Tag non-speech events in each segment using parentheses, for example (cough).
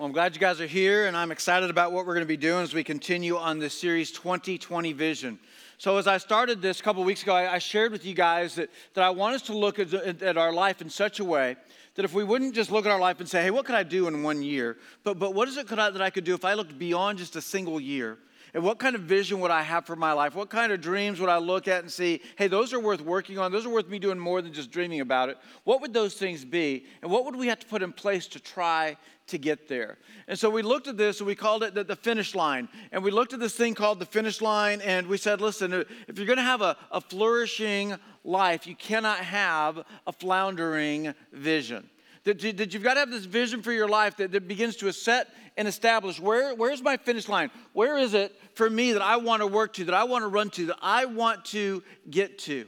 Well, I'm glad you guys are here, and I'm excited about what we're going to be doing as we continue on this series 2020 Vision. So, as I started this a couple weeks ago, I, I, shared with you guys that, that I want us to look at, at our life in such a way that if we wouldn't just look at our life and say, hey, what could I do in one year? But, but what is it I, that I could do if I looked beyond just a single year? And what kind of vision would I have for my life? What kind of dreams would I look at and see, hey, those are worth working on? Those are worth me doing more than just dreaming about it. What would those things be? And what would we have to put in place to try to get there? And so we looked at this and we called it the, the finish line. And we looked at this thing called the finish line and we said, listen, if you're going to have a, a flourishing life, you cannot have a floundering vision. That, that you've got to have this vision for your life that, that begins to set and establish where, where's my finish line? Where is it for me that I want to work to, that I want to run to, that I want to get to?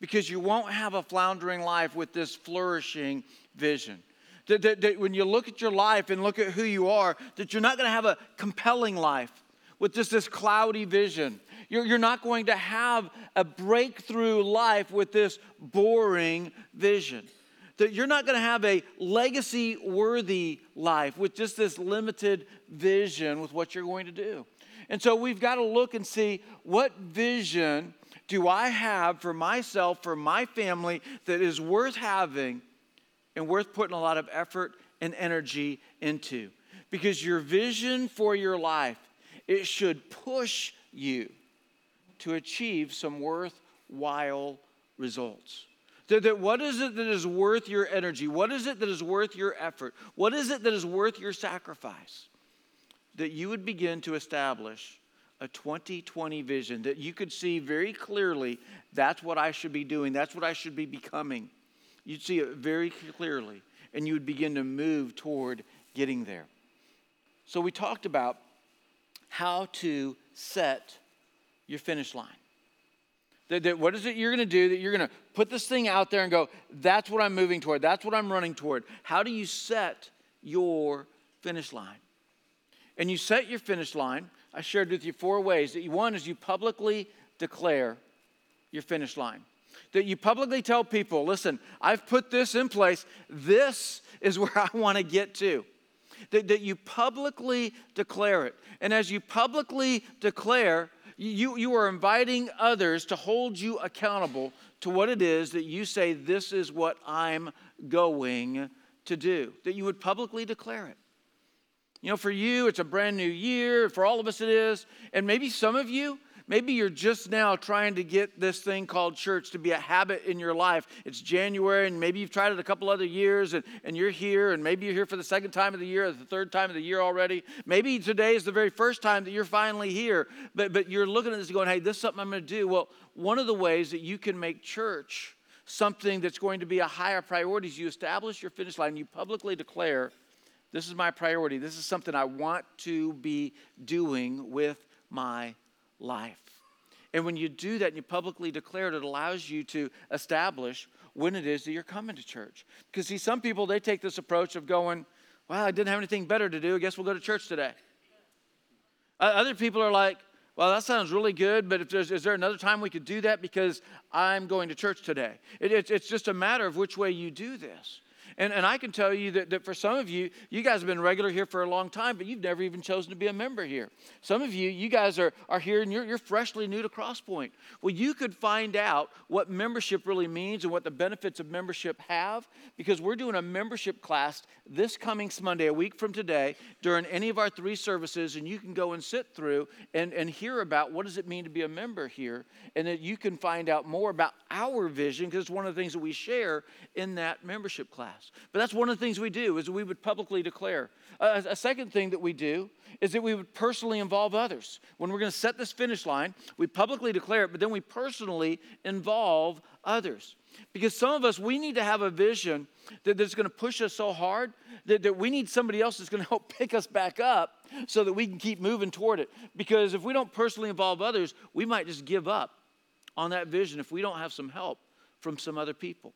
Because you won't have a floundering life with this flourishing vision. That, that, that when you look at your life and look at who you are, that you're not going to have a compelling life with just this cloudy vision. You're, you're not going to have a breakthrough life with this boring vision that you're not going to have a legacy worthy life with just this limited vision with what you're going to do. And so we've got to look and see what vision do I have for myself, for my family, that is worth having and worth putting a lot of effort and energy into. Because your vision for your life, it should push you to achieve some worthwhile results. That, that what is it that is worth your energy? What is it that is worth your effort? What is it that is worth your sacrifice? That you would begin to establish a 2020 vision, that you could see very clearly that's what I should be doing, that's what I should be becoming. You'd see it very clearly, and you would begin to move toward getting there. So, we talked about how to set your finish line. That, that what is it you're going to do that you're going to put this thing out there and go, that's what I'm moving toward, that's what I'm running toward. How do you set your finish line? And you set your finish line, I shared with you four ways. That you, one is you publicly declare your finish line. That you publicly tell people, listen, I've put this in place, this is where I want to get to. That, that you publicly declare it. And as you publicly declare, you, you are inviting others to hold you accountable to what it is that you say, This is what I'm going to do. That you would publicly declare it. You know, for you, it's a brand new year. For all of us, it is. And maybe some of you, Maybe you're just now trying to get this thing called church to be a habit in your life. It's January, and maybe you've tried it a couple other years, and, and you're here, and maybe you're here for the second time of the year, or the third time of the year already. Maybe today is the very first time that you're finally here, but, but you're looking at this and going, hey, this is something I'm going to do. Well, one of the ways that you can make church something that's going to be a higher priority is you establish your finish line, you publicly declare, this is my priority. This is something I want to be doing with my life. And when you do that and you publicly declare it, it allows you to establish when it is that you're coming to church. Because, see, some people, they take this approach of going, well, I didn't have anything better to do. I guess we'll go to church today. Other people are like, well, that sounds really good, but if there's, is there another time we could do that? Because I'm going to church today. It, it, it's just a matter of which way you do this. And, and I can tell you that, that for some of you, you guys have been regular here for a long time, but you've never even chosen to be a member here. Some of you, you guys are, are here and you're, you're freshly new to Crosspoint. Well, you could find out what membership really means and what the benefits of membership have because we're doing a membership class this coming Monday, a week from today, during any of our three services, and you can go and sit through and, and hear about what does it mean to be a member here, and that you can find out more about our vision because it's one of the things that we share in that membership class. But that's one of the things we do is we would publicly declare. A, second thing that we do is that we would personally involve others. When we're going to set this finish line, we publicly declare it, but then we personally involve others. Because some of us, we need to have a vision that, that's going to push us so hard that, that we need somebody else that's going to help (laughs) pick us back up so that we can keep moving toward it. Because if we don't personally involve others, we might just give up on that vision if we don't have some help from some other people.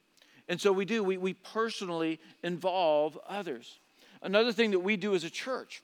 And so we do, we, we personally involve others. Another thing that we do as a church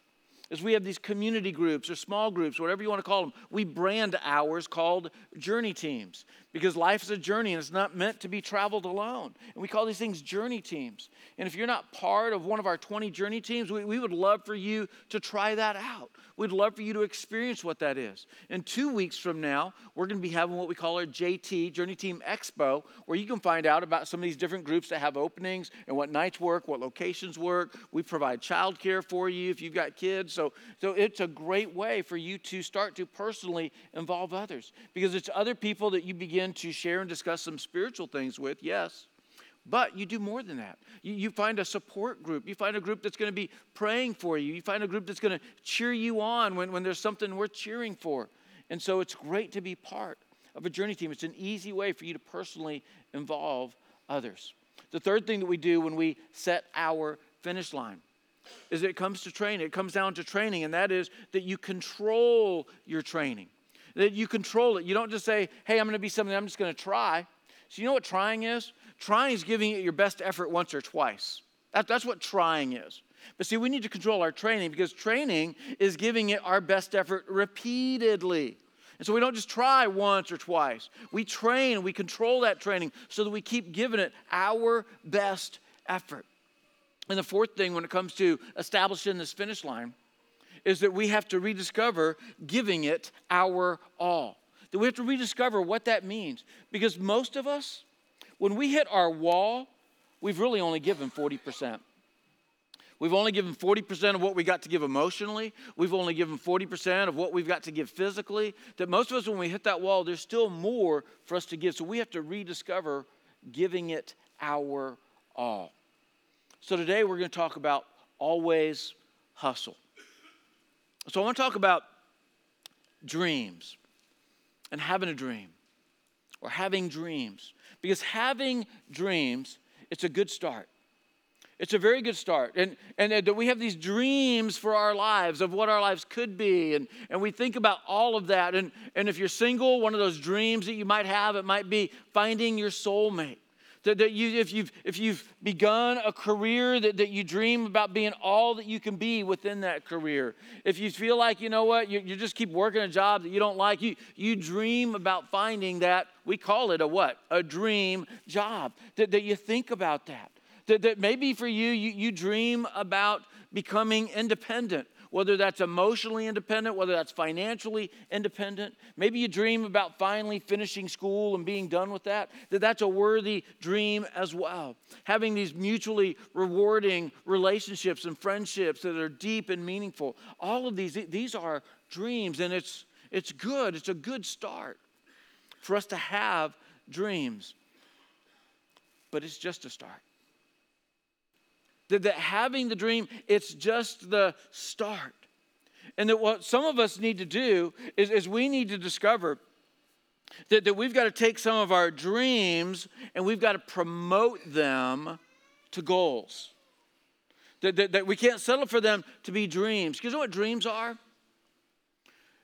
is we have these community groups or small groups, whatever you want to call them. We brand ours called journey teams because life is a journey and it's not meant to be traveled alone. And we call these things journey teams. And if you're not part of one of our 20 journey teams, we, we would love for you to try that out. We'd love for you to experience what that is. And two weeks from now, we're going to be having what we call our JT, Journey Team Expo, where you can find out about some of these different groups that have openings and what nights work, what locations work. We provide childcare for you if you've got kids. So, so it's a great way for you to start to personally involve others because it's other people that you begin to share and discuss some spiritual things with, yes. But you do more than that. You, you find a support group. You find a group that's going to be praying for you. You find a group that's going to cheer you on when, when there's something worth cheering for. And so it's great to be part of a journey team. It's an easy way for you to personally involve others. The third thing that we do when we set our finish line is it comes to training. It comes down to training, and that is that you control your training. That you control it. You don't just say, hey, I'm going to be something, I'm just going to try. So, you know what trying is? Trying is giving it your best effort once or twice. That, that's what trying is. But see, we need to control our training because training is giving it our best effort repeatedly. And so we don't just try once or twice. We train, we control that training so that we keep giving it our best effort. And the fourth thing when it comes to establishing this finish line is that we have to rediscover giving it our all. That we have to rediscover what that means. Because most of us, when we hit our wall, we've really only given 40%. We've only given 40% of what we got to give emotionally. We've only given 40% of what we've got to give physically. That most of us, when we hit that wall, there's still more for us to give. So we have to rediscover giving it our all. So today we're going to talk about always hustle. So I want to talk about dreams and having a dream or having dreams. Because having dreams, it's a good start. It's a very good start. And, and uh, that we have these dreams for our lives of what our lives could be. And, and we think about all of that. And, and if you're single, one of those dreams that you might have, it might be finding your soulmate. That, that you, if, you've, if you've begun a career, that, that you dream about being all that you can be within that career. If you feel like, you know what, you, you just keep working a job that you don't like, you, you dream about finding that, we call it a what? A dream job. That, that you think about that. That, that maybe for you, you, you dream about becoming independent whether that's emotionally independent, whether that's financially independent. Maybe you dream about finally finishing school and being done with that, that that's a worthy dream as well. Having these mutually rewarding relationships and friendships that are deep and meaningful. All of these, these are dreams, and it's, it's good. It's a good start for us to have dreams. But it's just a start. That, that having the dream, it's just the start. And that what some of us need to do is, is we need to discover that, that we've got to take some of our dreams and we've got to promote them to goals. That, that, that we can't settle for them to be dreams. Because you know what dreams are?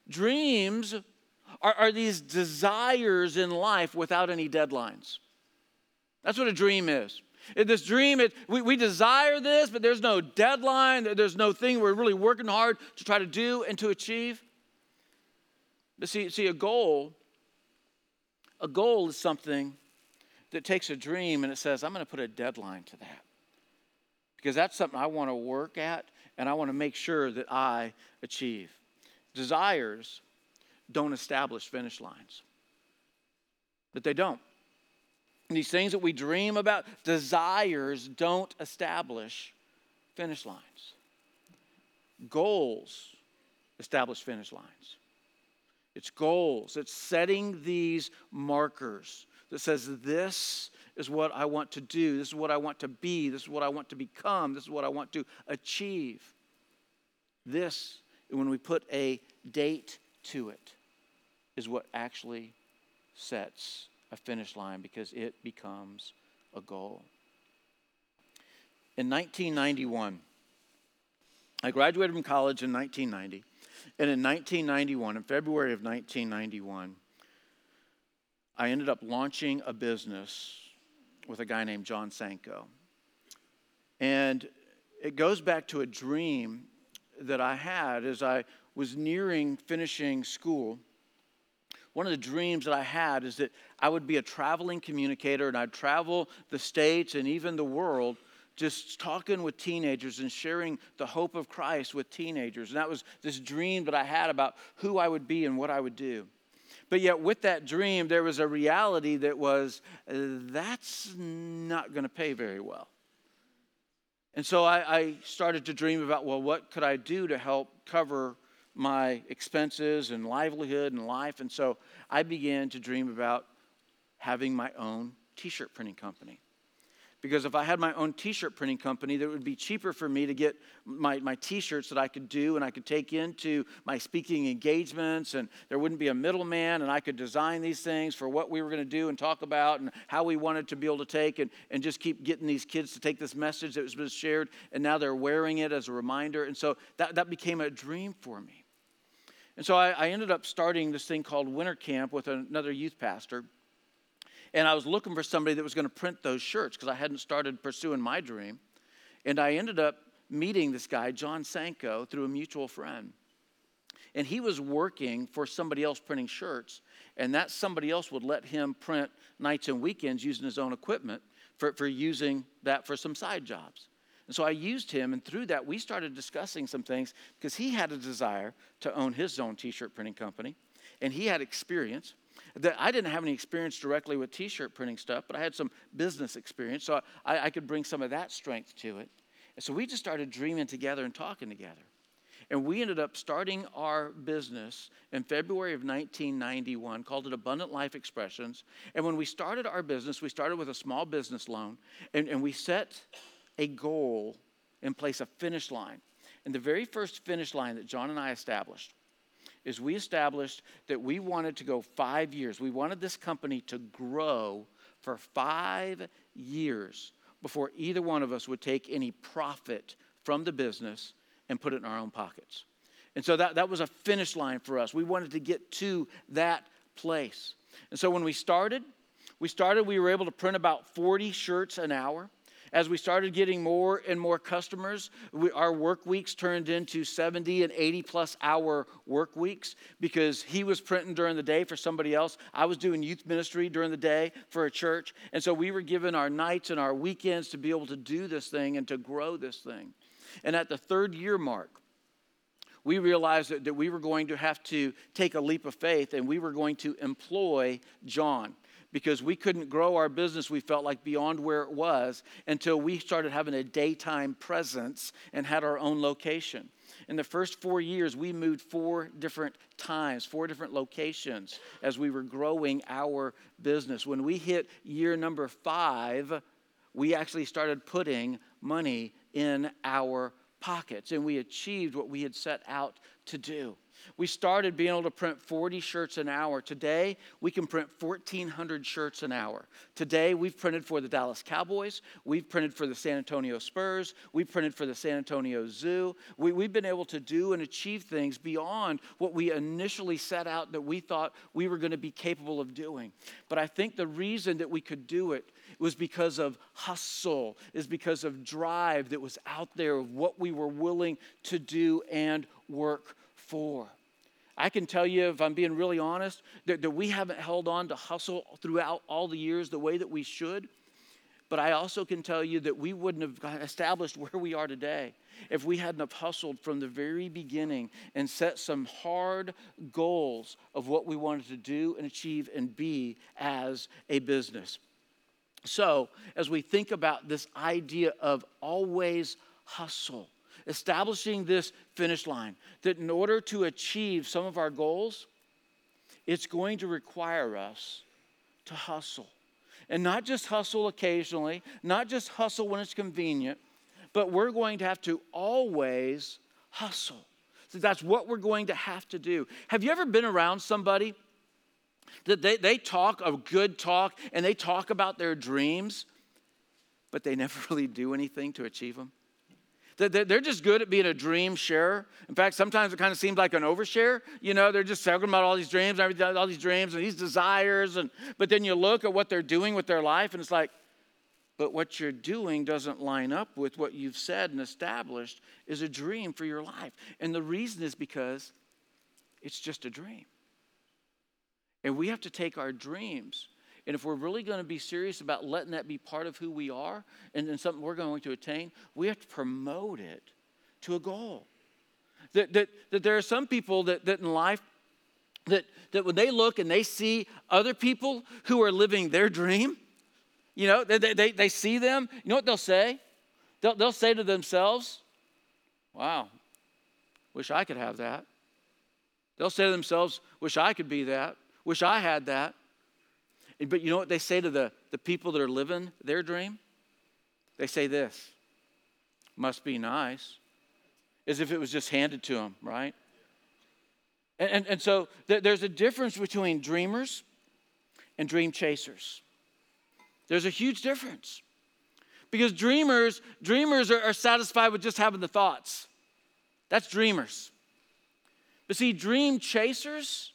Dreams are, are these desires in life without any deadlines. That's what a dream is. This dream, it, we, we desire this, but there's no deadline, there's no thing we're really working hard to try to do and to achieve. But see, see, a goal, a goal is something that takes a dream and it says, I'm going to put a deadline to that. Because that's something I want to work at and I want to make sure that I achieve. Desires don't establish finish lines, but they don't. These things that we dream about, desires don't establish finish lines. Goals establish finish lines. It's goals, it's setting these markers that says, This is what I want to do, this is what I want to be, this is what I want to become, this is what I want to achieve. This, when we put a date to it, is what actually sets a finish line because it becomes a goal. In 1991, I graduated from college in 1990. And in 1991, in February of 1991, I ended up launching a business with a guy named John Sanko. And it goes back to a dream that I had as I was nearing finishing school one of the dreams that I had is that I would be a traveling communicator and I'd travel the states and even the world just talking with teenagers and sharing the hope of Christ with teenagers. And that was this dream that I had about who I would be and what I would do. But yet, with that dream, there was a reality that was uh, that's not going to pay very well. And so I, I, started to dream about, well, what could I do to help cover my expenses and livelihood and life? And so I began to dream about having my own t shirt printing company because if I had my own t shirt printing company, that would be cheaper for me to get my, my t shirts that I could do and I could take into my speaking engagements, and there wouldn't be a middleman, and I could design these things for what we were going to do and talk about and how we wanted to be able to take and, and just keep getting these kids to take this message that was shared, and now they're wearing it as a reminder. And so that, that became a dream for me. And so I, I ended up starting this thing called Winter Camp with another youth pastor. And I was looking for somebody that was going to print those shirts because I hadn't started pursuing my dream. And I ended up meeting this guy, John Sanko, through a mutual friend. And he was working for somebody else printing shirts, and that somebody else would let him print nights and weekends using his own equipment for, for using that for some side jobs. And so I used him, and through that, we started discussing some things because he had a desire to own his own t shirt printing company, and he had experience. That I didn't have any experience directly with t-shirt printing stuff, but I had some business experience, so I, I could bring some of that strength to it. And so we just started dreaming together and talking together. And we ended up starting our business in February of 1991, called it Abundant Life Expressions. And when we started our business, we started with a small business loan, and, and we set a goal in place, a finish line. And the very first finish line that John and I established is we established that we wanted to go five years. We wanted this company to grow for five years before either one of us would take any profit from the business and put it in our own pockets. And so that, that was a finish line for us. We wanted to get to that place. And so when we started, we started, we were able to print about 40 shirts an hour as we started getting more and more customers, we, our work weeks turned into 70 and 80 plus hour work weeks because he was printing during the day for somebody else. I was doing youth ministry during the day for a church. And so we were given our nights and our weekends to be able to do this thing and to grow this thing. And at the third year mark, we realized that, that we were going to have to take a leap of faith and we were going to employ John because we couldn't grow our business, we felt like, beyond where it was until we started having a daytime presence and had our own location. In the first four years, we moved four different times, four different locations as we were growing our business. When we hit year number five, we actually started putting money in our pockets and we achieved what we had set out to do. We started being able to print 40 shirts an hour. Today, we can print 1,400 shirts an hour. Today, we've printed for the Dallas Cowboys. We've printed for the San Antonio Spurs. We've printed for the San Antonio Zoo. We, we've been able to do and achieve things beyond what we initially set out that we thought we were going to be capable of doing. But I think the reason that we could do it was because of hustle, is because of drive that was out there of what we were willing to do and work for. I can tell you, if I'm being really honest, that, that we haven't held on to hustle throughout all the years the way that we should. But I also can tell you that we wouldn't have established (laughs) where we are today if we hadn't have hustled from the very beginning and set some hard goals of what we wanted to do and achieve and be as a business. So, as we think about this idea of always hustle, establishing this finish line that in order to achieve some of our goals, it's going to require us to hustle. And not just hustle occasionally, not just hustle when it's convenient, but we're going to have to always hustle. So that's what we're going to have to do. Have you ever been around somebody that they, they talk a good talk and they talk about their dreams, but they (laughs) never really do anything to achieve them? They're just good at being a dream sharer. In fact, sometimes it kind of seems like an overshare. You know, they're just talking about all these dreams, and all these dreams and these desires. And, but then you look at what they're doing with their life, and it's like, but what you're doing doesn't line up with what you've said and established is a dream for your life. And the reason is because it's just a dream. And we have to take our dreams. And if we're really going to be serious about letting that be part of who we are and, something we're going to attain, we have to promote it to a goal. That, that, that there are some people that, that in life, that, that when they look and they see other people who are living their dream, you know, they, they, they see them, you know what they'll say? They'll, they'll say to themselves, Wow, wish I could have that. They'll say to themselves, Wish I could be that. Wish I had that. But you know what they say to the, the people that are living their dream? They say this must be nice, as if it was just handed to them, right? And, and, and so th- there's a difference between dreamers and dream chasers. There's a huge difference. Because dreamers, dreamers are, are satisfied with just having the thoughts. That's dreamers. But see, dream chasers,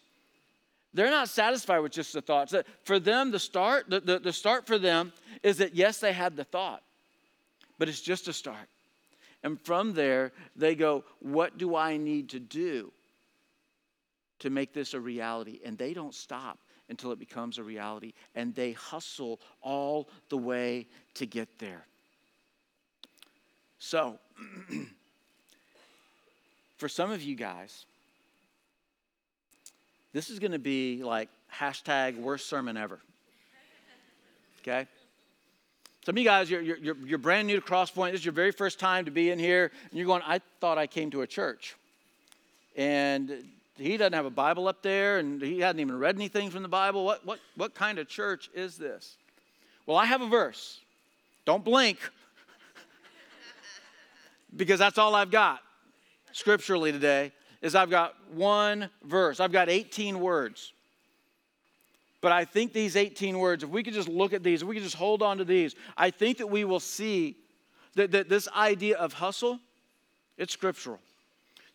they're not satisfied with just the thoughts. Uh, for them, the start, the, the, the start for them is that yes, they had the thought, but it's just a start. And from there, they go, What do I need to do to make this a reality? And they don't stop until it becomes a reality. And they hustle all the way to get there. So, (clears throat) for some of you guys, this is going to be like hashtag worst sermon ever. Okay? Some of you guys, you're, you're, you're brand new to Crosspoint. This is your very first time to be in here. And you're going, I thought I came to a church. And he doesn't have a Bible up there, and he hadn't even read anything from the Bible. What, what, what kind of church is this? Well, I have a verse. Don't blink, (laughs) because that's all I've got scripturally today is I've got one verse. I've got 18 words. But I think these 18 words, if we could just look at these, if we could just hold on to these, I think that we will see that, that this idea of hustle, it's scriptural.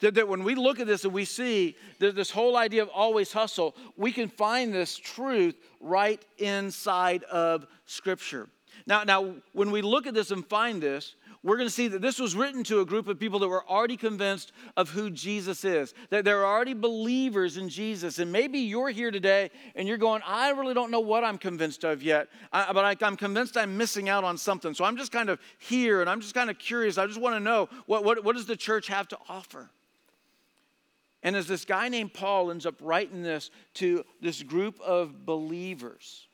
That, that when we look at this and we see that this whole idea of always hustle, we can find this truth right inside of Scripture. Now, now, when we look at this and find this, we're going to see that this was written to a group of people that were already convinced of who Jesus is, that they're already believers in Jesus. And maybe you're here today and you're going, I really don't know what I'm convinced of yet, but I, I'm convinced I'm missing out on something. So I'm just kind of here and I'm just kind of curious. I just want to know what, what, what does the church have to offer? And as this guy named Paul ends up writing this to this group of believers,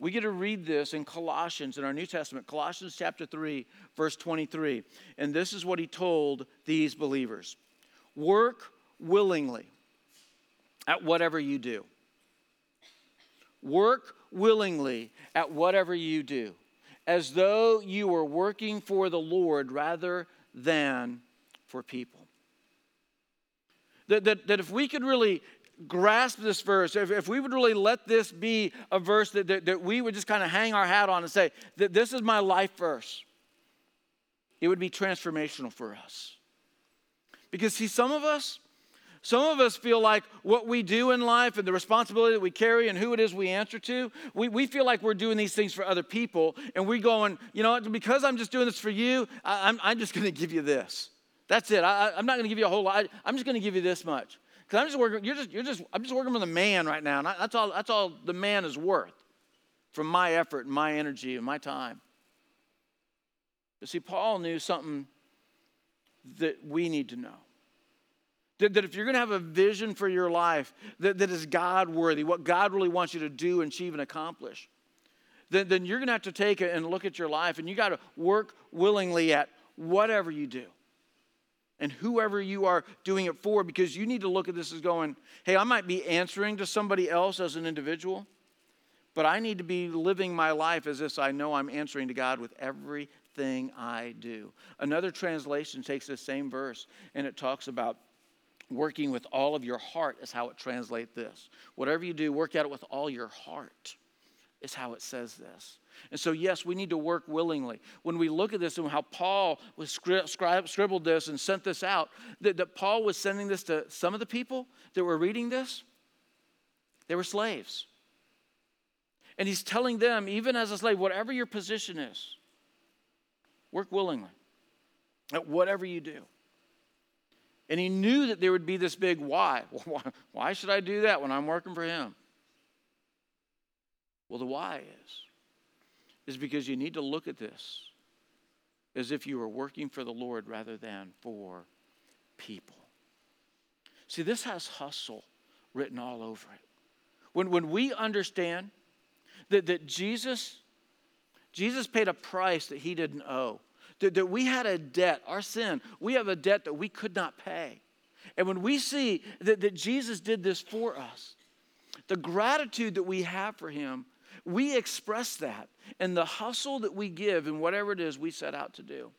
we get to read this in Colossians, in our New Testament, Colossians chapter 3, verse 23. And this is what he told these believers Work willingly at whatever you do. Work willingly at whatever you do, as though you were working for the Lord rather than for people. That, that, that if we could really grasp this verse, if, if we would really let this be a verse that, that, that we would just kind of hang our hat on and say that this is my life verse, it would be transformational for us. Because, see, some of us, some of us feel like what we do in life and the responsibility that we carry and who it is we answer to, we, we feel like we're doing these things for other people. And we're going, you know because I'm just doing this for you, I, am I'm, I'm just going to give you this. That's it. I, I'm not going to give you a whole lot. I'm just going to give you this much. Because I'm just working, you're just, you're just, I'm just working for the man right now. And I, that's all, that's all the man is worth from my effort and my energy and my time. But see, Paul knew something that we need to know. That, that if you're going to have a vision for your life that, that is God worthy, what God really wants you to do, and achieve, and accomplish, then, then you're going to have to take it and look at your life and you got to work willingly at whatever you do and whoever you are doing it for because you need to look at this as going, hey, I might be answering to somebody else as an individual, but I need to be living my life as if I know I'm answering to God with everything I do. Another translation takes the same verse and it talks about working with all of your heart, is how it translates this. Whatever you do, work at it with all your heart, is how it says this. And so, yes, we need to work willingly. When we look at this and how Paul was scri- scri- scribbled this and sent this out, that, that Paul was sending this to some of the people that were reading this, they were slaves. And he's telling them, even as a slave, whatever your position is, work willingly at whatever you do. And he knew that there would be this big why. (laughs) Why should I do that when I'm working for him? Well, the why is is because you need to look at this as if you were working for the Lord rather than for people. See, this has hustle written all over it. When, when we understand that, that Jesus, Jesus paid a price that he didn't owe, that, that we had a debt, our sin, we have a debt that we could not pay. And when we see that, that Jesus did this for us, the gratitude that we have for him, we express that in the hustle that we give in whatever it is we set out to do.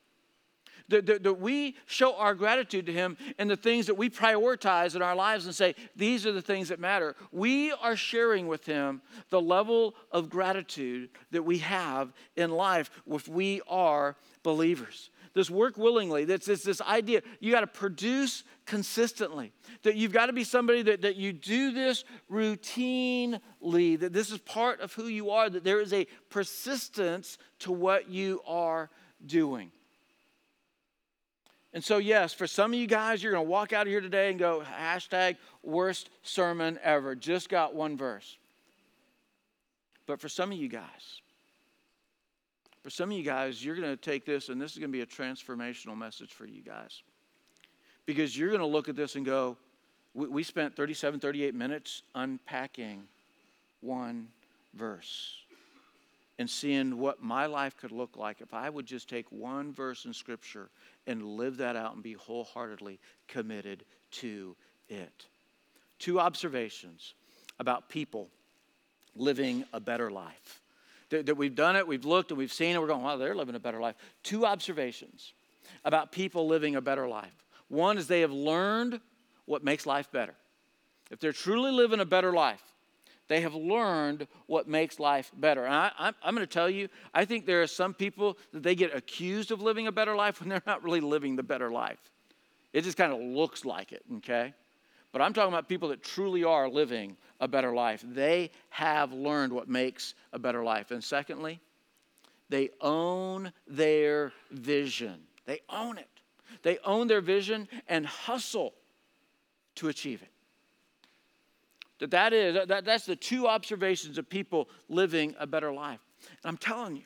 That, that, that, we show our gratitude to Him in the things that we prioritize in our lives and say, these are the things that matter. We are sharing with Him the level of gratitude that we have in life if we are believers. This work willingly, that's this, this idea, you got to produce consistently. That you've got to be somebody that, that you do this routinely, that this is part of who you are, that there is a persistence to what you are doing. And so, yes, for some of you guys, you're going to walk out of here today and go, hashtag worst sermon ever. Just got one verse. But for some of you guys, for some of you guys, you're going to take this, and this is going to be a transformational message for you guys. Because you're going to look at this and go, we, we spent 37, 38 minutes unpacking one verse and seeing what my life could look like if I would just take one verse in Scripture and live that out and be wholeheartedly committed to it. Two observations about people living a better life. That, that we've done it, we've looked, and we've seen it, we're going, wow, they're living a better life. Two observations about people living a better life. One is they have learned what makes life better. If they're truly living a better life, they have learned what makes life better. And I, am going to tell you, I think there are some people that they get accused of living a better life when they're not really living the better life. It just kind of looks like it, okay? But I'm talking about people that truly are living a better life. They have learned what makes a better life. And secondly, they own their vision. They own it. They own their vision and hustle to achieve it that that is that, that's the two observations of people living a better life and i'm telling you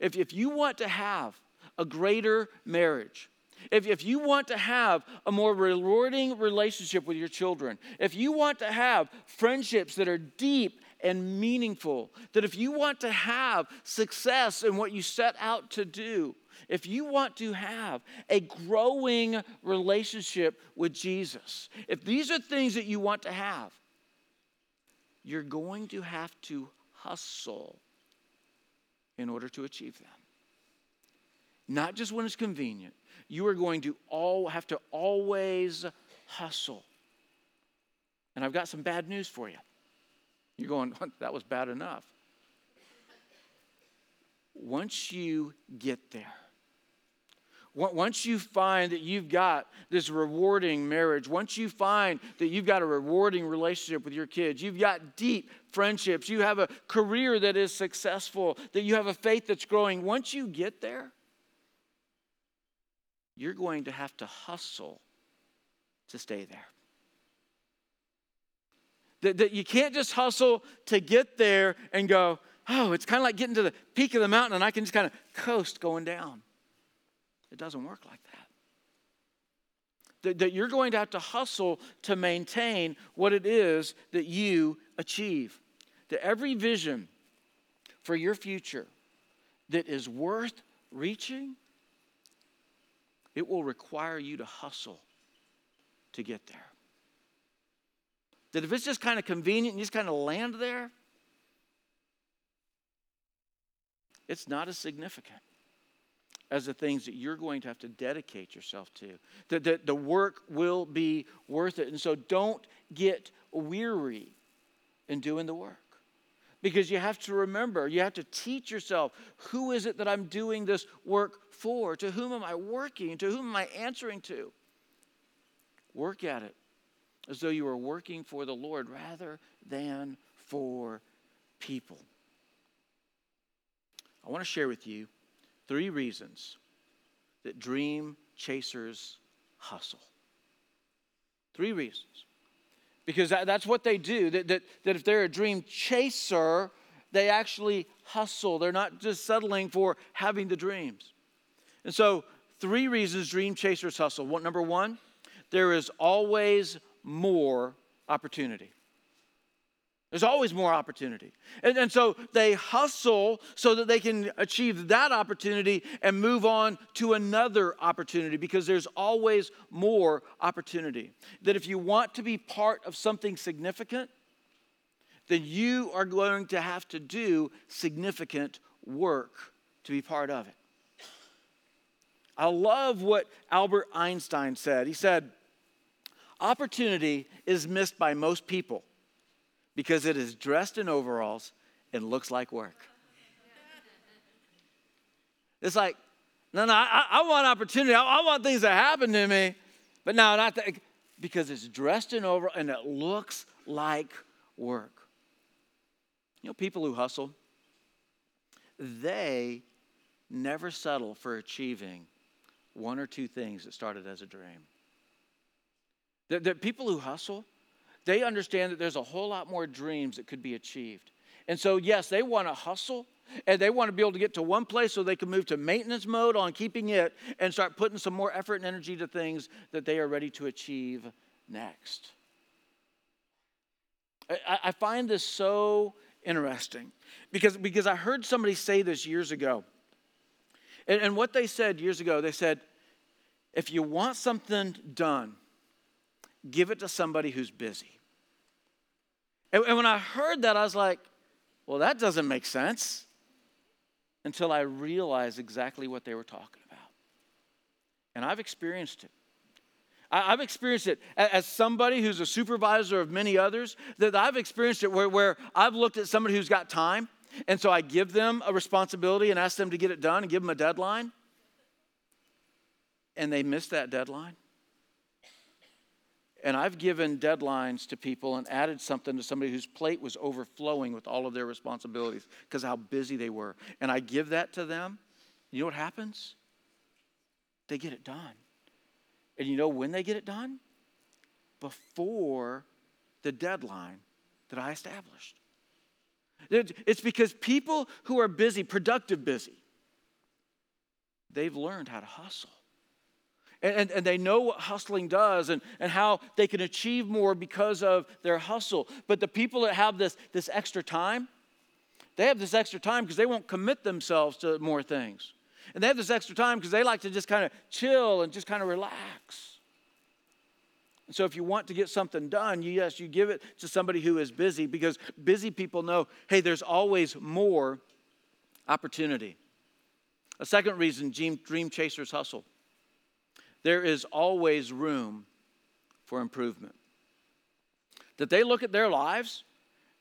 if, if you want to have a greater marriage if, if you want to have a more rewarding relationship with your children if you want to have friendships that are deep and meaningful that if you want to have success in what you set out to do if you want to have a growing relationship with Jesus, if these are things that you want to have, you're going to have to hustle in order to achieve them. Not just when it's convenient. You are going to all have to always hustle. And I've got some bad news for you. You're going, that was bad enough. Once you get there, once you find that you've got this rewarding marriage, once you find that you've got a rewarding relationship with your kids, you've got deep friendships, you have a career that is successful, that you have a faith that's growing, once you get there, you're going to have to hustle to stay there. That, that you can't just hustle to get there and go, oh, it's kind of like getting to the peak of the mountain and I can just kind of coast going down. It doesn't work like that. that. That you're going to have to hustle to maintain what it is that you achieve. That every vision for your future that is worth reaching, it will require you to hustle to get there. That if it's just kind of convenient and you just kind of land there, it's not as significant as the things that you're going to have to dedicate yourself to. That the, the work will be worth it. And so don't get weary in doing the work. Because you have to remember, you have to teach yourself who is it that I'm doing this work for? To whom am I working? To whom am I answering to? Work at it as though you are working for the Lord rather than for people. I want to share with you Three reasons that dream chasers hustle. Three reasons. Because that, that's what they do. That, that, that if they're a dream chaser, they actually hustle. They're not just settling for having the dreams. And so, three reasons dream chasers hustle. What, number one, there is always more opportunity. There's always more opportunity. And, and, so they hustle so that they can achieve that opportunity and move on to another opportunity because there's always more opportunity. That if you want to be part of something significant, then you are going to have to do significant work to be part of it. I love what Albert Einstein said. He said, Opportunity is missed by most people because it is dressed in overalls and looks like work. It's like, no, no, I, I want opportunity. I, I, want things to happen to me. But no, not that, because it's dressed in overalls and it looks like work. You know, people who hustle, they never settle for achieving one or two things that started as a dream. The, the people who hustle, they understand that there's a whole lot more dreams that could be achieved. And so, yes, they want to hustle and they want to be able to get to one place so they can move to maintenance mode on keeping it and start putting some more effort and energy to things that they are ready to achieve next. I, I find this so interesting because, because I heard somebody say this years ago. And, and what they said years ago, they said, if you want something done, give it to somebody who's busy. And, and when I heard that, I was like, well, that doesn't make sense until I realized exactly what they were talking about. And I've experienced it. I've experienced it as somebody who's a supervisor of many others, that I've experienced it where, where I've looked at somebody who's got time, and so I give them a responsibility and ask them to get it done and give them a deadline, and they miss that deadline. And I've given deadlines to people and added something to somebody whose plate was overflowing with all of their responsibilities because how busy they were. And I give that to them. You know what happens? They get it done. And you know when they get it done? Before the deadline that I established. It's because people who are busy, productive busy, they've learned how to hustle. And, and, they know what hustling does and, and how they can achieve more because of their hustle. But the people that have this, this extra time, they have this extra time because they won't commit themselves to more things. And they have this extra time because they like to just kind of chill and just kind of relax. And so if you want to get something done, you, yes, you give it to somebody who is busy because busy people know, hey, there's always more opportunity. A second reason dream, dream chasers hustle there is always room for improvement. That they look at their lives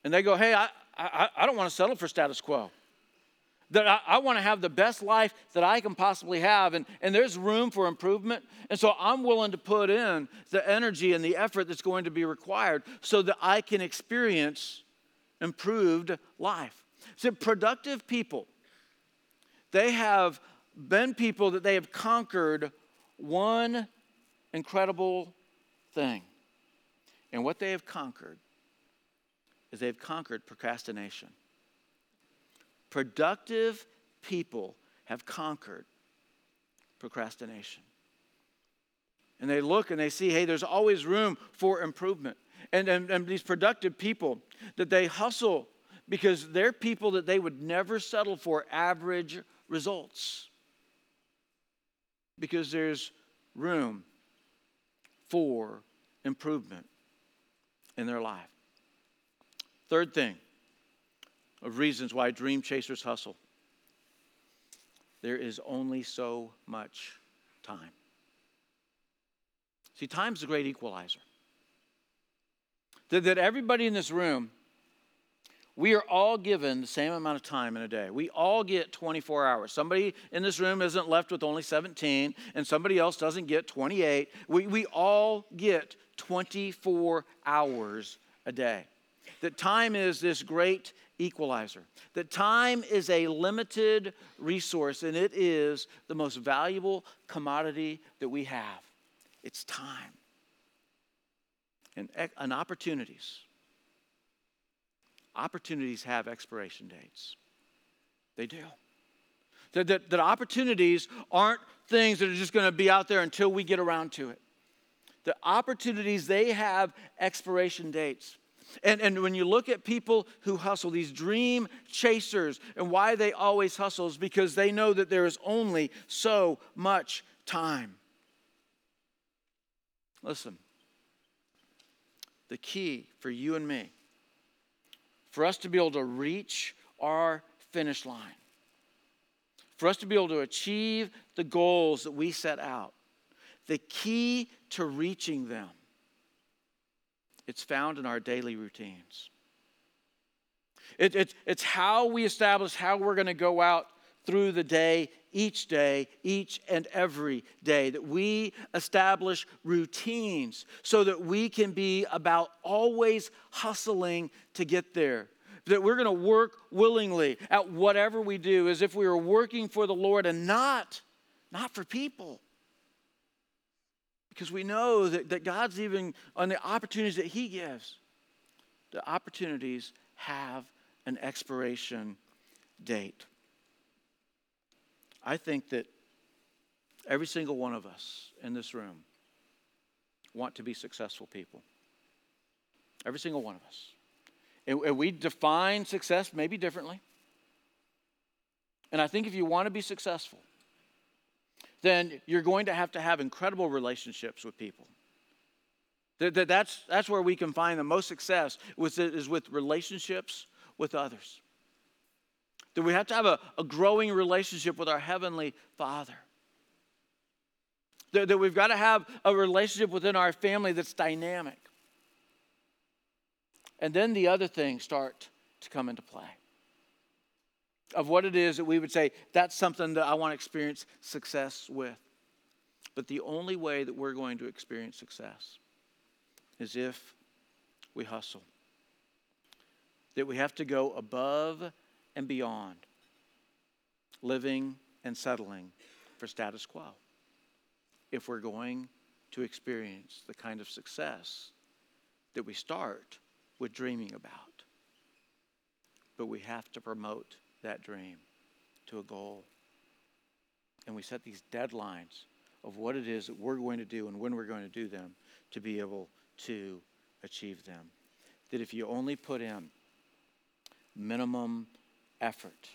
and they go, hey, I, I, I don't want to settle for status quo. That I, I want to have the best life that I can possibly have, and, and there's room for improvement. And so I'm willing to put in the energy and the effort that's going to be required so that I can experience improved life. So, productive people, they have been people that they have conquered one incredible thing. And what they have conquered is they've conquered procrastination. Productive people have conquered procrastination. And they look and they see, hey, there's always room for improvement. And, and, and these productive people, that they hustle because they're people that they would never settle for average results because there's room for improvement in their life. Third thing of reasons why dream chasers hustle there is only so much time. See, time's the great equalizer. That, that everybody in this room we are all given the same amount of time in a day. We all get 24 hours. Somebody in this room isn't left with only 17, and somebody else doesn't get 28. We, we all get 24 hours a day. That time is this great equalizer. That time is a limited resource, and it is the most valuable commodity that we have. It's time and, eh, and opportunities opportunities have expiration dates. They do. That, that, that opportunities aren't things that are just going to be out there until we get around to it. The opportunities, they have expiration dates. And, and when you look at people who hustle, these dream chasers, and why they always hustle is because they know that there is only so much time. Listen, the key for you and me, for us to be able to reach our finish line, for us to be able to achieve the goals that we set out, the key to reaching them it's found in our daily routines. It, it, it's how we establish how we're going to go out through the day, each day, each and every day, that we establish routines so that we can be about always hustling to get there. That we're going to work willingly at whatever we do as if we were working for the Lord and not, not for people. Because we know that, that God's even on the opportunities that He gives, the opportunities have an expiration date. I think that every single one of us in this room want to be successful people. Every single one of us. And, we define success maybe differently. And I think if you want to be successful, then you're going to have to have incredible relationships with people. That's, that's where we can find the most success is with relationships with others. That we have to have a, a growing relationship with our Heavenly Father. That, that we've got to have a relationship within our family that's dynamic. And then the other things start to come into play of what it is that we would say, that's something that I want to experience success with. But the only way that we're going to experience success is if we hustle. That we have to go above and beyond living and settling for status quo if we're going to experience the kind of success that we start with dreaming about. But we have to promote that dream to a goal. And we set these deadlines of what it is that we're going to do and when we're going to do them to be able to achieve them. That if you only put in minimum effort,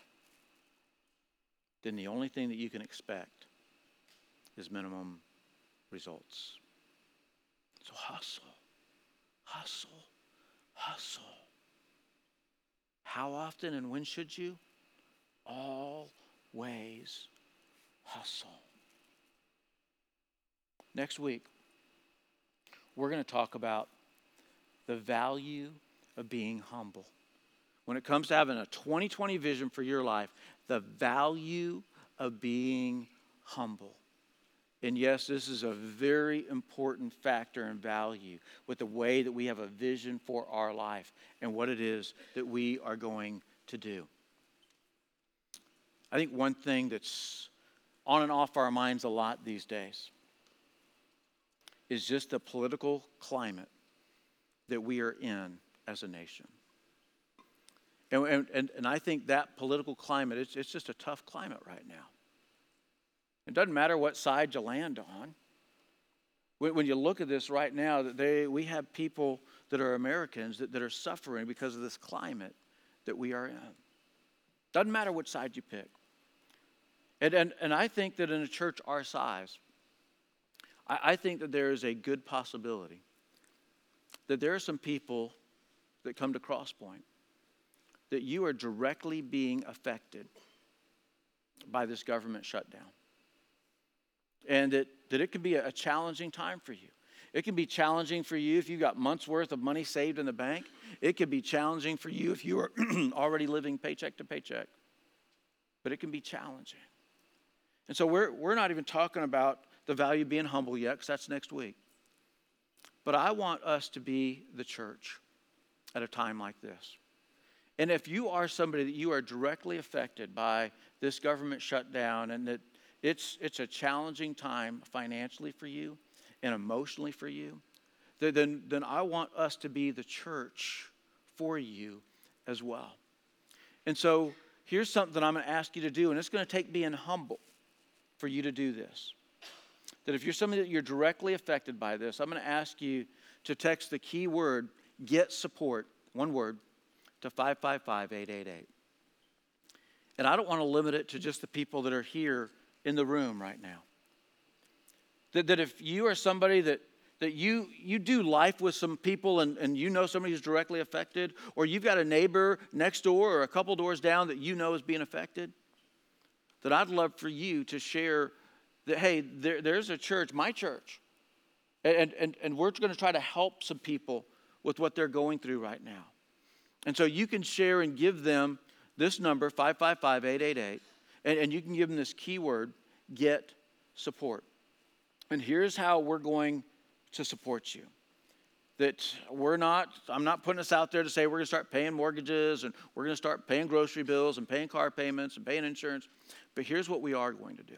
then the only thing that you can expect is minimum results. So hustle, hustle, hustle. How often and when should you? always hustle. Next week, we're going to talk about the value of being humble. When it comes to having a 2020 vision for your life, the value of being humble. And yes, this is a very important factor and value with the way that we have a vision for our life and what it is that we are going to do. I think one thing that's on and off our minds a lot these days is just the political climate that we are in as a nation. And, and, and I think that political climate, it's, it's just a tough climate right now. It doesn't matter what side you land on. When, when you look at this right now, they, we have people that are Americans that, that are suffering because of this climate that we are in. Doesn't matter which side you pick. And, and, and I think that in a church our size, I, I think that there is a good possibility that there are some people that come to Crosspoint that you are directly being affected by this government shutdown. And that, that it can be a challenging time for you. It can be challenging for you if you've got months worth of money saved in the bank. It can be challenging for you if you are (clears throat) already living paycheck to paycheck. But it can be challenging. And so we're, we're not even talking about the value of being humble yet, because that's next week. But I want us to be the church at a time like this. And if you are somebody that you are directly affected by this government shutdown and that it's, it's a challenging time financially for you and emotionally for you, then, then I want us to be the church for you as well. And so here's something I'm going to ask you to do, and it's going to take being humble for you to do this. That if you're somebody that you're directly affected by this, I'm going to ask you to text the key word get support, one word, to 555 888. And I don't want to limit it to just the people that are here in the room right now. That, that if you are somebody that, that you, you do life with some people and, and you know somebody who's directly affected, or you've got a neighbor next door or a couple doors down that you know is being affected, that I'd love for you to share that, hey, there, there's a church, my church, and, and, and we're going to try to help some people with what they're going through right now. And so you can share and give them this number, 555 888, and, and you can give them this keyword, get support. And here's how we're going to support you. That we're not, I'm not putting us out there to say we're to start paying mortgages and we're to start paying grocery bills and paying car payments and paying insurance. But here's what we are going to do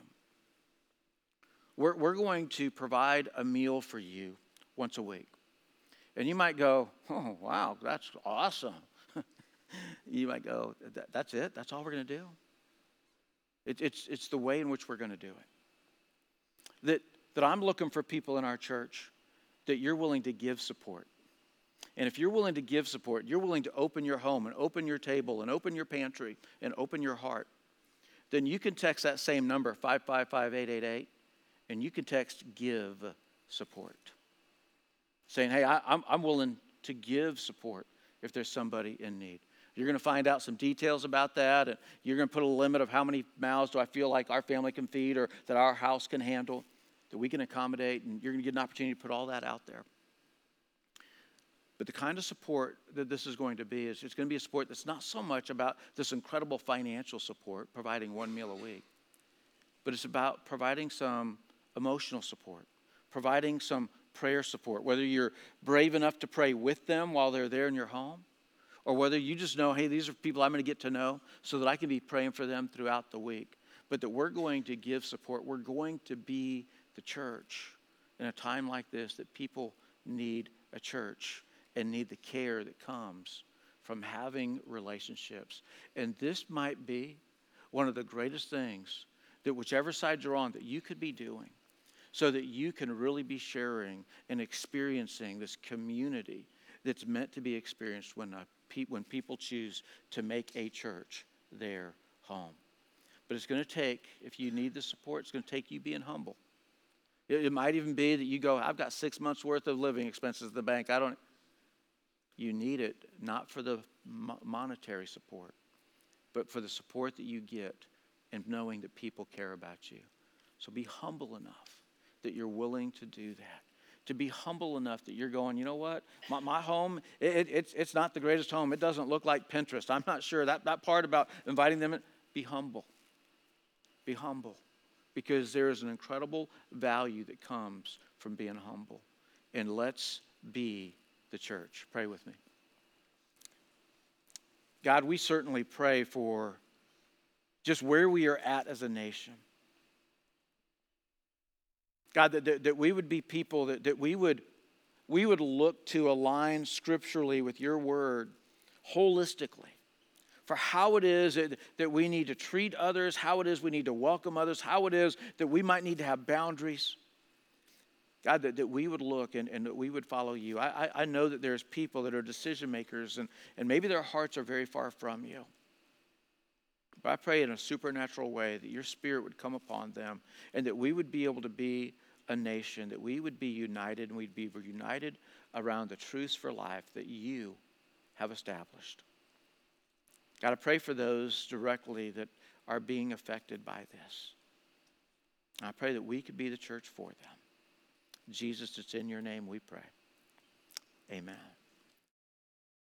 we're, we're going to provide a meal for you once a week. And you might go, oh, wow, that's awesome. (laughs) you might go, that's it? That's all we're going to do? It, it's, it's the way in which we're going to do it. That, that I'm looking for people in our church that you're willing to give support. And if you're willing to give support, you're willing to open your home and open your table and open your pantry and open your heart, then you can text that same number, 555 888, and you can text give support. Saying, hey, I, I'm, I'm willing to give support if there's somebody in need. You're going to find out some details about that, and you're going to put a limit of how many mouths do I feel like our family can feed or that our house can handle, that we can accommodate, and you're going to get an opportunity to put all that out there. But the kind of support that this is going to be is it's going to be a support that's not so much about this incredible financial support, providing one meal a week, but it's about providing some emotional support, providing some prayer support, whether you're brave enough to pray with them while they're there in your home, or whether you just know, hey, these are people I'm going to get to know so that I can be praying for them throughout the week. But that we're going to give support. We're going to be the church in a time like this that people need a church and need the care that comes from having relationships. And this might be one of the greatest things that whichever side you're on that you could be doing so that you can really be sharing and experiencing this community that's meant to be experienced when, a, when people choose to make a church their home. But it's going to take, if you need the support, it's going to take you being humble. It, it might even be that you go, I've got six months worth of living expenses in the bank. I don't. You need it not for the monetary support, but for the support that you get and knowing that people care about you. So be humble enough that you're willing to do that. To be humble enough that you're going, you know what? My, my home, it, it, it's, it's not the greatest home. It doesn't look like Pinterest. I'm not sure. That, that part about inviting them, in, be humble. Be humble. Because there is an incredible value that comes from being humble. And let's be the church. Pray with me. God, we certainly pray for just where we are at as a nation. God, that, that, that we would be people that, that we would we would look to align scripturally with your word holistically for how it is that, that we need to treat others, how it is we need to welcome others, how it is that we might need to have boundaries. God, that, that we would look and, and that we would follow you. I, I, I know that there's people that are decision makers and, and maybe their hearts are very far from you. But I pray in a supernatural way that your spirit would come upon them and that we would be able to be a nation, that we would be united and we'd be united around the truths for life that you have established. God, I pray for those directly that are being affected by this. I pray that we could be the church for them. Jesus, it's in your name we pray. Amen.